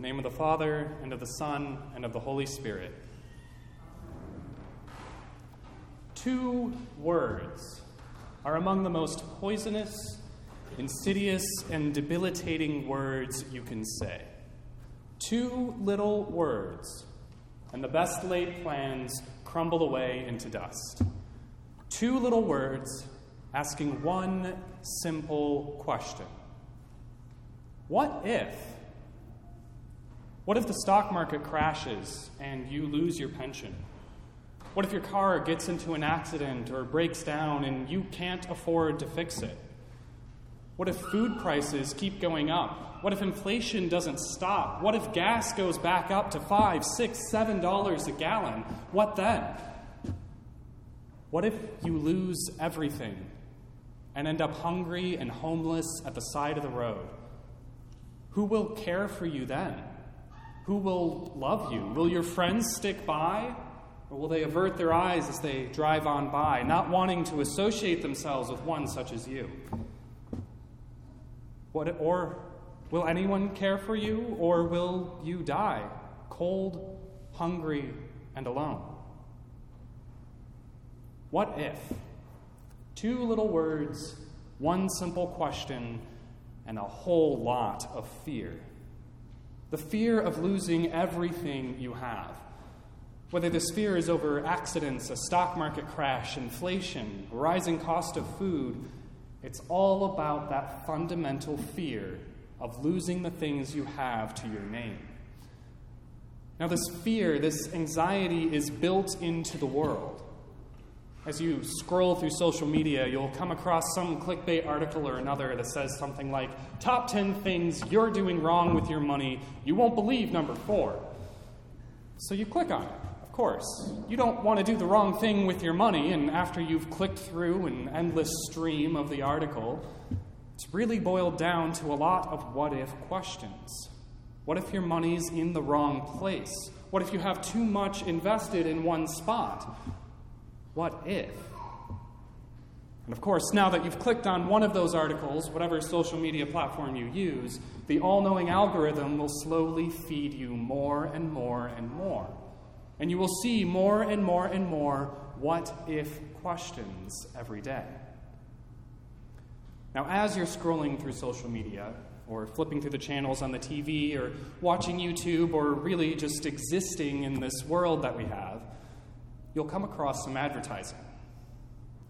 the name of the Father, and of the Son, and of the Holy Spirit. Two words are among the most poisonous, insidious, and debilitating words you can say. Two little words, and the best laid plans crumble away into dust. Two little words asking one simple question What if? What if the stock market crashes and you lose your pension? What if your car gets into an accident or breaks down and you can't afford to fix it? What if food prices keep going up? What if inflation doesn't stop? What if gas goes back up to five, six, seven dollars a gallon? What then? What if you lose everything and end up hungry and homeless at the side of the road? Who will care for you then? Who will love you? Will your friends stick by? Or will they avert their eyes as they drive on by, not wanting to associate themselves with one such as you? What, or will anyone care for you, or will you die, cold, hungry, and alone? What if? Two little words, one simple question, and a whole lot of fear. The fear of losing everything you have. Whether this fear is over accidents, a stock market crash, inflation, rising cost of food, it's all about that fundamental fear of losing the things you have to your name. Now, this fear, this anxiety is built into the world. As you scroll through social media, you'll come across some clickbait article or another that says something like, Top 10 things you're doing wrong with your money. You won't believe number four. So you click on it, of course. You don't want to do the wrong thing with your money, and after you've clicked through an endless stream of the article, it's really boiled down to a lot of what if questions. What if your money's in the wrong place? What if you have too much invested in one spot? What if? And of course, now that you've clicked on one of those articles, whatever social media platform you use, the all knowing algorithm will slowly feed you more and more and more. And you will see more and more and more what if questions every day. Now, as you're scrolling through social media, or flipping through the channels on the TV, or watching YouTube, or really just existing in this world that we have, you'll come across some advertising.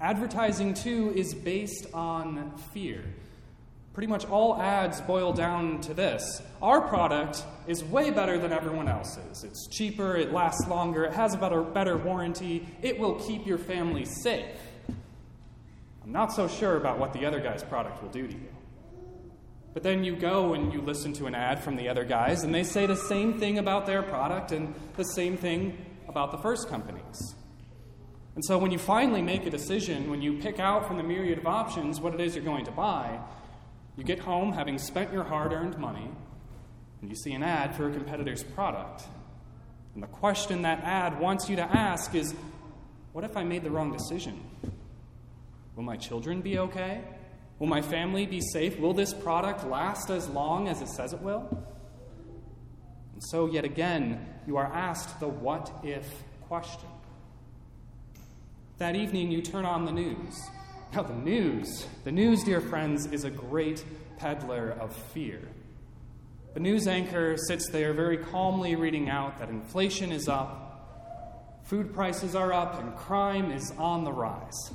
Advertising, too, is based on fear. Pretty much all ads boil down to this Our product is way better than everyone else's. It's cheaper, it lasts longer, it has a better, better warranty, it will keep your family safe. I'm not so sure about what the other guy's product will do to you. But then you go and you listen to an ad from the other guys, and they say the same thing about their product and the same thing about the first companies. And so when you finally make a decision, when you pick out from the myriad of options what it is you're going to buy, you get home having spent your hard earned money, and you see an ad for a competitor's product. And the question that ad wants you to ask is what if I made the wrong decision? Will my children be okay? Will my family be safe? Will this product last as long as it says it will? And so, yet again, you are asked the what if question. That evening, you turn on the news. Now, the news, the news, dear friends, is a great peddler of fear. The news anchor sits there very calmly reading out that inflation is up, food prices are up, and crime is on the rise.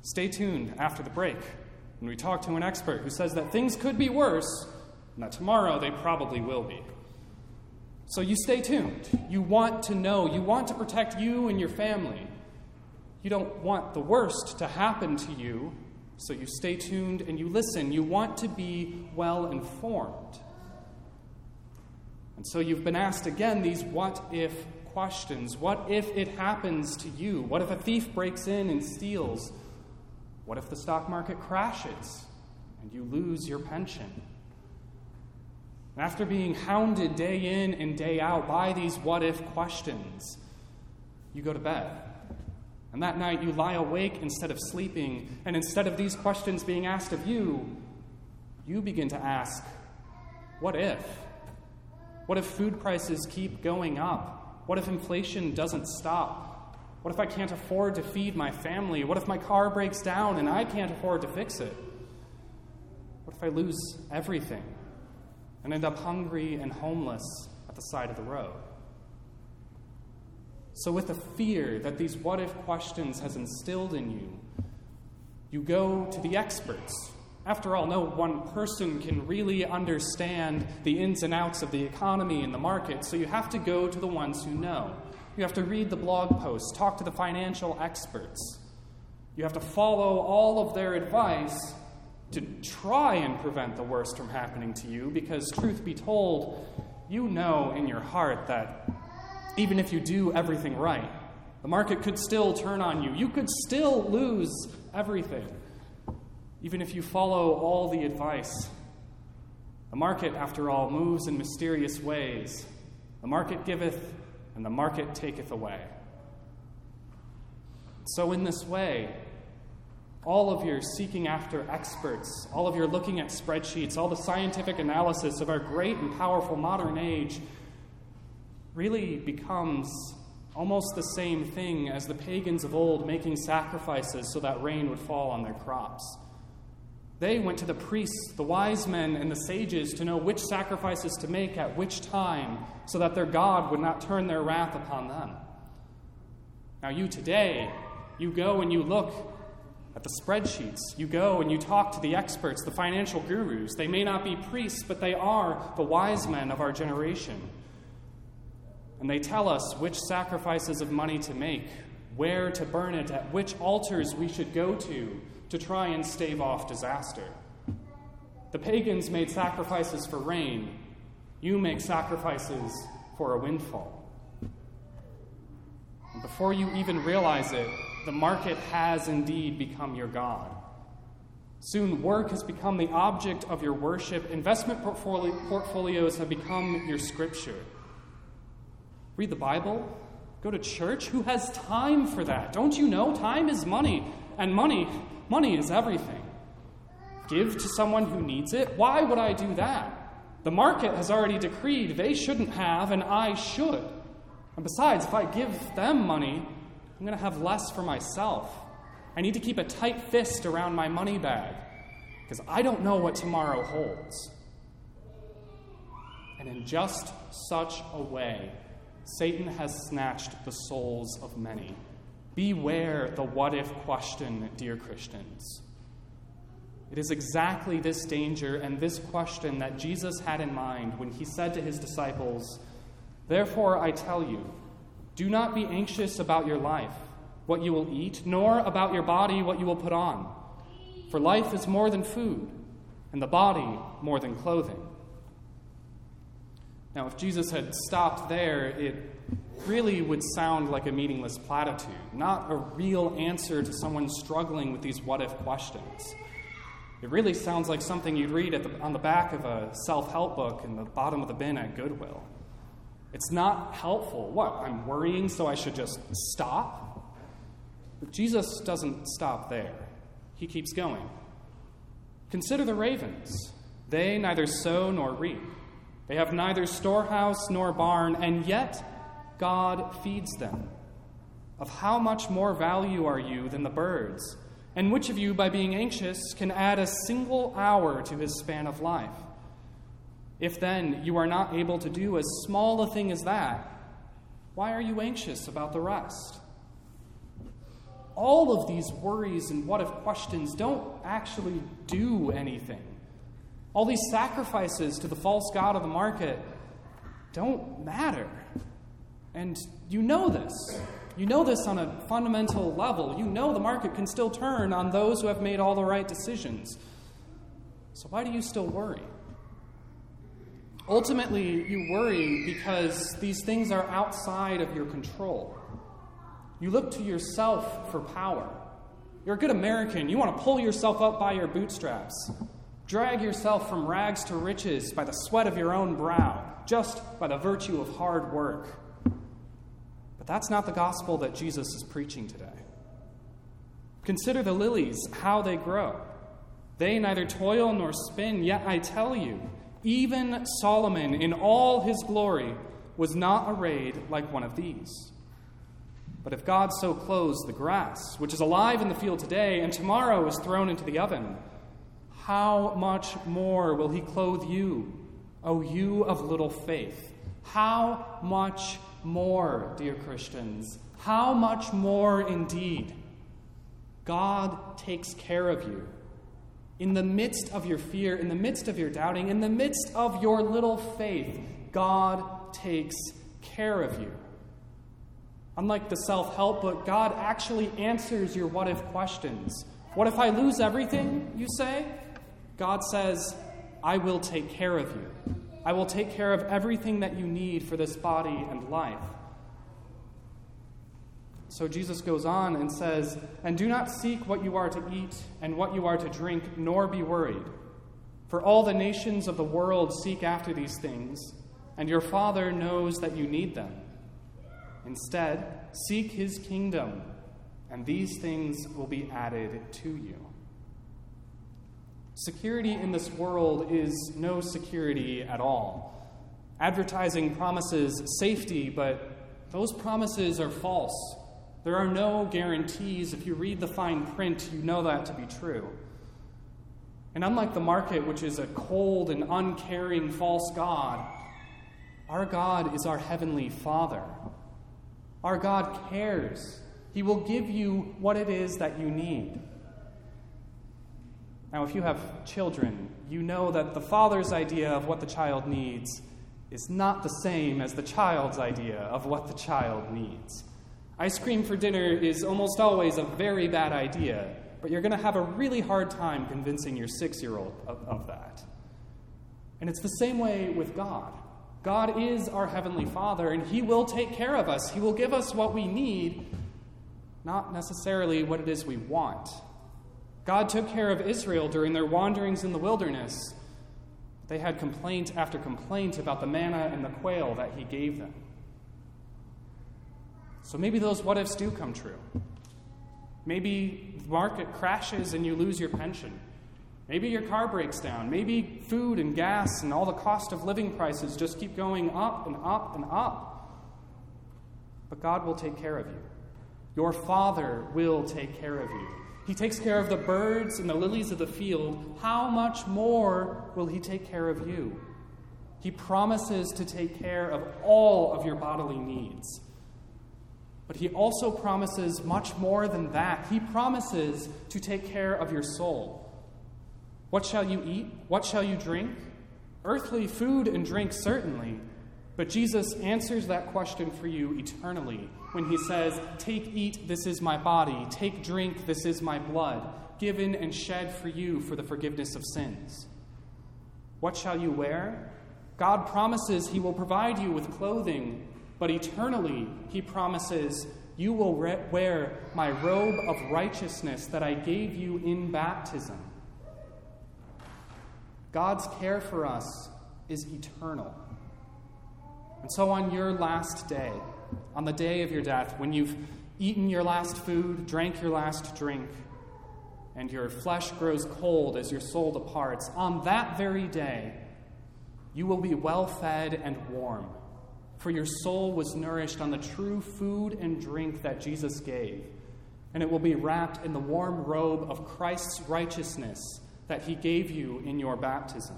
Stay tuned after the break when we talk to an expert who says that things could be worse, and that tomorrow they probably will be. So you stay tuned. You want to know, you want to protect you and your family. You don't want the worst to happen to you, so you stay tuned and you listen. You want to be well informed. And so you've been asked again these what if questions. What if it happens to you? What if a thief breaks in and steals? What if the stock market crashes and you lose your pension? After being hounded day in and day out by these what if questions, you go to bed. And that night you lie awake instead of sleeping, and instead of these questions being asked of you, you begin to ask, What if? What if food prices keep going up? What if inflation doesn't stop? What if I can't afford to feed my family? What if my car breaks down and I can't afford to fix it? What if I lose everything and end up hungry and homeless at the side of the road? So, with the fear that these what if questions has instilled in you, you go to the experts. After all, no one person can really understand the ins and outs of the economy and the market, so you have to go to the ones who know. You have to read the blog posts, talk to the financial experts. You have to follow all of their advice to try and prevent the worst from happening to you, because, truth be told, you know in your heart that even if you do everything right, the market could still turn on you. You could still lose everything, even if you follow all the advice. The market, after all, moves in mysterious ways. The market giveth, and the market taketh away. So, in this way, all of your seeking after experts, all of your looking at spreadsheets, all the scientific analysis of our great and powerful modern age really becomes almost the same thing as the pagans of old making sacrifices so that rain would fall on their crops. They went to the priests, the wise men, and the sages to know which sacrifices to make at which time so that their God would not turn their wrath upon them. Now, you today, you go and you look the spreadsheets. You go and you talk to the experts, the financial gurus. They may not be priests, but they are the wise men of our generation. And they tell us which sacrifices of money to make, where to burn it, at which altars we should go to to try and stave off disaster. The pagans made sacrifices for rain. You make sacrifices for a windfall. And before you even realize it, the market has indeed become your God. Soon, work has become the object of your worship. Investment portfolios have become your scripture. Read the Bible, go to church. Who has time for that? Don't you know? Time is money, and money, money is everything. Give to someone who needs it? Why would I do that? The market has already decreed they shouldn't have, and I should. And besides, if I give them money, I'm going to have less for myself. I need to keep a tight fist around my money bag because I don't know what tomorrow holds. And in just such a way, Satan has snatched the souls of many. Beware the what if question, dear Christians. It is exactly this danger and this question that Jesus had in mind when he said to his disciples, Therefore I tell you, do not be anxious about your life, what you will eat, nor about your body, what you will put on. For life is more than food, and the body more than clothing. Now, if Jesus had stopped there, it really would sound like a meaningless platitude, not a real answer to someone struggling with these what if questions. It really sounds like something you'd read the, on the back of a self help book in the bottom of the bin at Goodwill. It's not helpful. What? I'm worrying, so I should just stop? But Jesus doesn't stop there, he keeps going. Consider the ravens. They neither sow nor reap they have neither storehouse nor barn, and yet God feeds them. Of how much more value are you than the birds? And which of you, by being anxious, can add a single hour to his span of life? If then you are not able to do as small a thing as that, why are you anxious about the rest? All of these worries and what if questions don't actually do anything. All these sacrifices to the false god of the market don't matter. And you know this. You know this on a fundamental level. You know the market can still turn on those who have made all the right decisions. So why do you still worry? Ultimately, you worry because these things are outside of your control. You look to yourself for power. You're a good American. You want to pull yourself up by your bootstraps. Drag yourself from rags to riches by the sweat of your own brow, just by the virtue of hard work. But that's not the gospel that Jesus is preaching today. Consider the lilies, how they grow. They neither toil nor spin, yet I tell you, Even Solomon, in all his glory, was not arrayed like one of these. But if God so clothes the grass, which is alive in the field today and tomorrow is thrown into the oven, how much more will he clothe you, O you of little faith? How much more, dear Christians? How much more indeed? God takes care of you. In the midst of your fear, in the midst of your doubting, in the midst of your little faith, God takes care of you. Unlike the self help book, God actually answers your what if questions. What if I lose everything, you say? God says, I will take care of you. I will take care of everything that you need for this body and life. So Jesus goes on and says, And do not seek what you are to eat and what you are to drink, nor be worried. For all the nations of the world seek after these things, and your Father knows that you need them. Instead, seek his kingdom, and these things will be added to you. Security in this world is no security at all. Advertising promises safety, but those promises are false. There are no guarantees. If you read the fine print, you know that to be true. And unlike the market, which is a cold and uncaring false God, our God is our heavenly Father. Our God cares. He will give you what it is that you need. Now, if you have children, you know that the father's idea of what the child needs is not the same as the child's idea of what the child needs. Ice cream for dinner is almost always a very bad idea, but you're going to have a really hard time convincing your six year old of, of, that. And it's the same way with God. God is our Heavenly Father, and He will take care of us. He will give us what we need, not necessarily what it is we want. God took care of Israel during their wanderings in the wilderness. They had complaint after complaint about the manna and the quail that He gave them. So maybe those what ifs do come true. Maybe the market crashes and you lose your pension. Maybe your car breaks down. Maybe food and gas and all the cost of living prices just keep going up and up and up. But God will take care of you. Your Father will take care of you. He takes care of the birds and the lilies of the field. How much more will He take care of you? He promises to take care of all of your bodily needs. But he also promises much more than that. He promises to take care of your soul. What shall you eat? What shall you drink? Earthly food and drink, certainly. But Jesus answers that question for you eternally when he says, Take, eat, this is my body. Take, drink, this is my blood, given and shed for you for the forgiveness of sins. What shall you wear? God promises he will provide you with clothing but eternally, he promises, You will re- wear my robe of righteousness that I gave you in baptism. God's care for us is eternal. And so, on your last day, on the day of your death, when you've eaten your last food, drank your last drink, and your flesh grows cold as your soul departs, on that very day, you will be well fed and warm for your soul was nourished on the true food and drink that Jesus gave, and it will be wrapped in the warm robe of Christ's righteousness that he gave you in your baptism.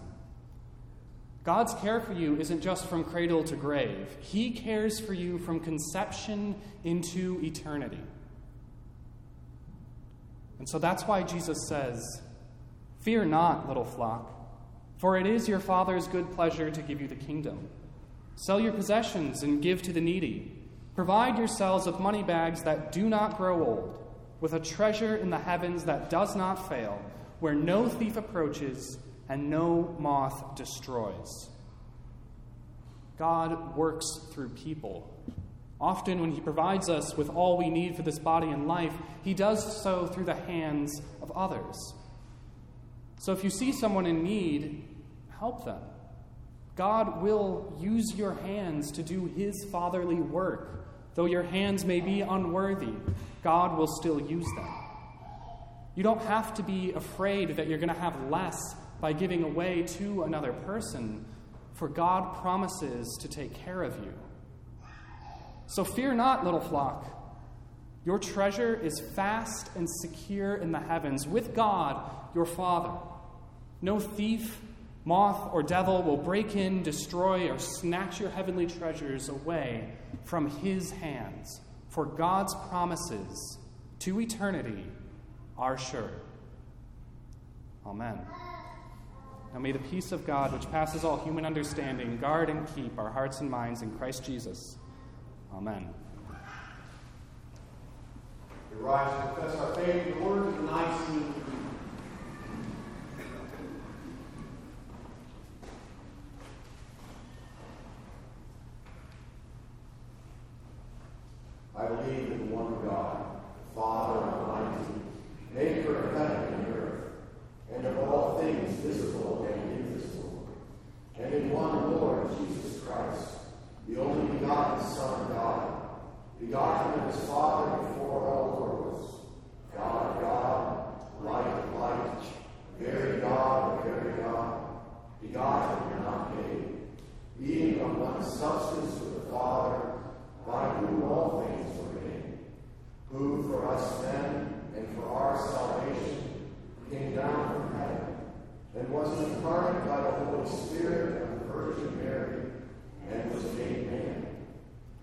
God's care for you isn't just from cradle to grave, He cares for you from conception into eternity. And so that's why Jesus says, Fear not, little flock, for it is your Father's good pleasure to give you the kingdom. Sell your possessions and give to the needy. Provide yourselves with money bags that do not grow old, with a treasure in the heavens that does not fail, where no thief approaches and no moth destroys. God works through people. Often, when He provides us with all we need for this body and life, He does so through the hands of others. So, if you see someone in need, help them. God will use your hands to do his fatherly work. Though your hands may be unworthy, God will still use them. You don't have to be afraid that you're going to have less by giving away to another person, for God promises to take care of you. So fear not, little flock. Your treasure is fast and secure in the heavens with God, your Father. No thief, moth, or devil will break in, destroy, or snatch your heavenly treasures away from his hands, for God's promises to eternity are sure. Amen. Now may the peace of God, which passes all human understanding, guard and keep our hearts and minds in Christ Jesus. Amen. We rise to confess our faith in the words of the Nicene Creed. I believe in one God, Father Almighty, maker of heaven and earth, and of all things visible and invisible, and in one Lord Jesus Christ, the only begotten Son of God, begotten of his Father before all worlds, God God, light light, very God very God, begotten and not made, being of one substance with the Father, by whom all things were made, who for us men and for our salvation came down from heaven, and was incarnate by the Holy Spirit of the Virgin Mary, and was made man,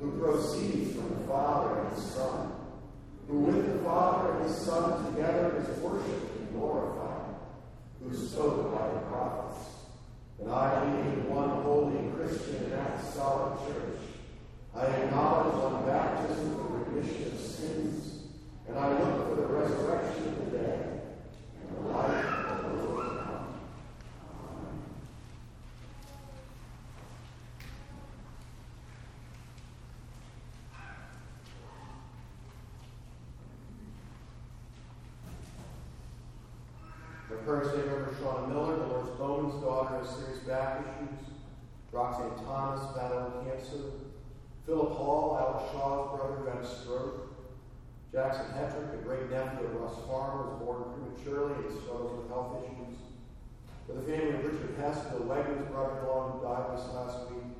who proceeds from the Father and the Son, who with the Father and the Son together is worshipped and glorified, who spoke by the prophets. And I believe one holy Christian and apostolic church. I acknowledge one baptism for remission of sins, and I look for the resurrection of the dead and the life of the world to come. The first day member Shauna Miller, Dolores Bowman's daughter, has serious back issues. Roxanne Thomas battling cancer. Philip Hall, Alex Shaw's brother, had a stroke. Jackson Hetrick, the great nephew of Russ Farmer, was born prematurely and struggles with health issues. For the family of Richard Hess, Bill Wegman's brother-in-law, who died this last week.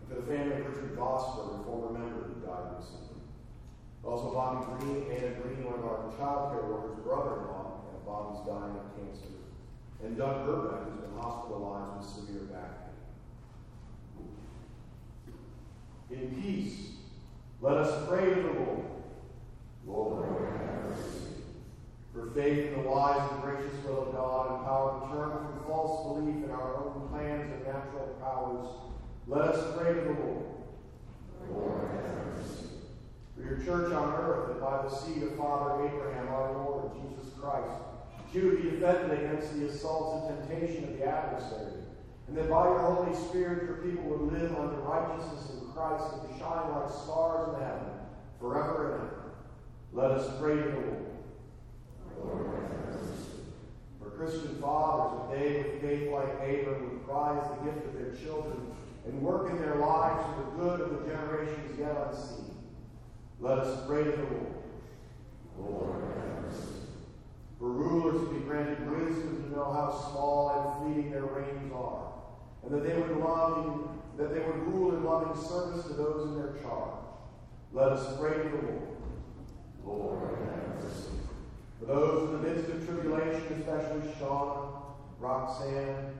And for the family of Richard Vosper, a former member who died recently. Also, Bobby Green, Anna Green, one of our child care workers' brother-in-law, and Bobby's dying of cancer. And Doug Burbeck, who's been hospitalized with severe back pain. In peace, let us pray to the Lord. Lord, have mercy. For faith in the wise and gracious will of God, empowered to turn from false belief in our own plans and natural powers, let us pray to the Lord. Lord, have mercy. For your church on earth, and by the seed of Father Abraham, our Lord Jesus Christ, she would be defended against the assaults and temptation of the adversary, and that by your Holy Spirit your people would live under righteousness in Christ and shine like stars in heaven, forever and ever. Let us pray to the Lord. For Christian fathers, that they with faith like Abram would prize the gift of their children and work in their lives for the good of the generations yet unseen. Let us pray to the Lord. Lord For rulers to be granted wisdom to know how small and fleeting their reigns are, and that they would love in, that they would rule in loving service to those in their charge. Let us pray to the Lord. Lord, have mercy. For those in the midst of tribulation, especially Sean, Roxanne,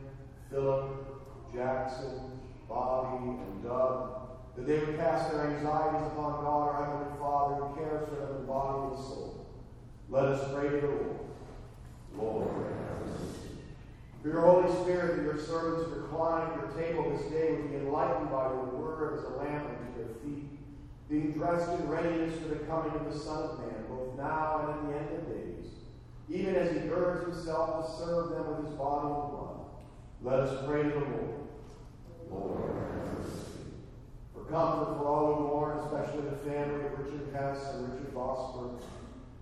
Philip, Jackson, Bobby, and Doug, that they would cast their anxieties upon God, our Heavenly Father, who cares for them in body and soul. Let us pray to the Lord. Lord. For your Holy Spirit, your servants recline at your table this day would be enlightened by your word as a lamp unto their feet, being dressed in readiness for the coming of the Son of Man, both now and at the end of days, even as he girds himself to serve them with his body and blood. Let us pray to the Lord. Lord, For comfort for all who mourn, especially the family of Richard Hess and Richard Vosper,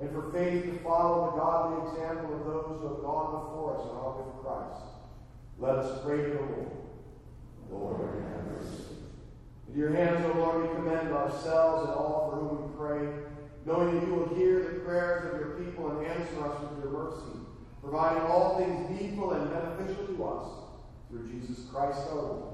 and for faith to follow the godly example of those who have gone before us in our with Christ. Let us pray to the Lord. Lord, have mercy. Into your hands, O Lord, we commend ourselves and all for whom we pray, knowing that you will hear the prayers of your people and answer us with your mercy, providing all things needful and beneficial to us through Jesus Christ our Lord.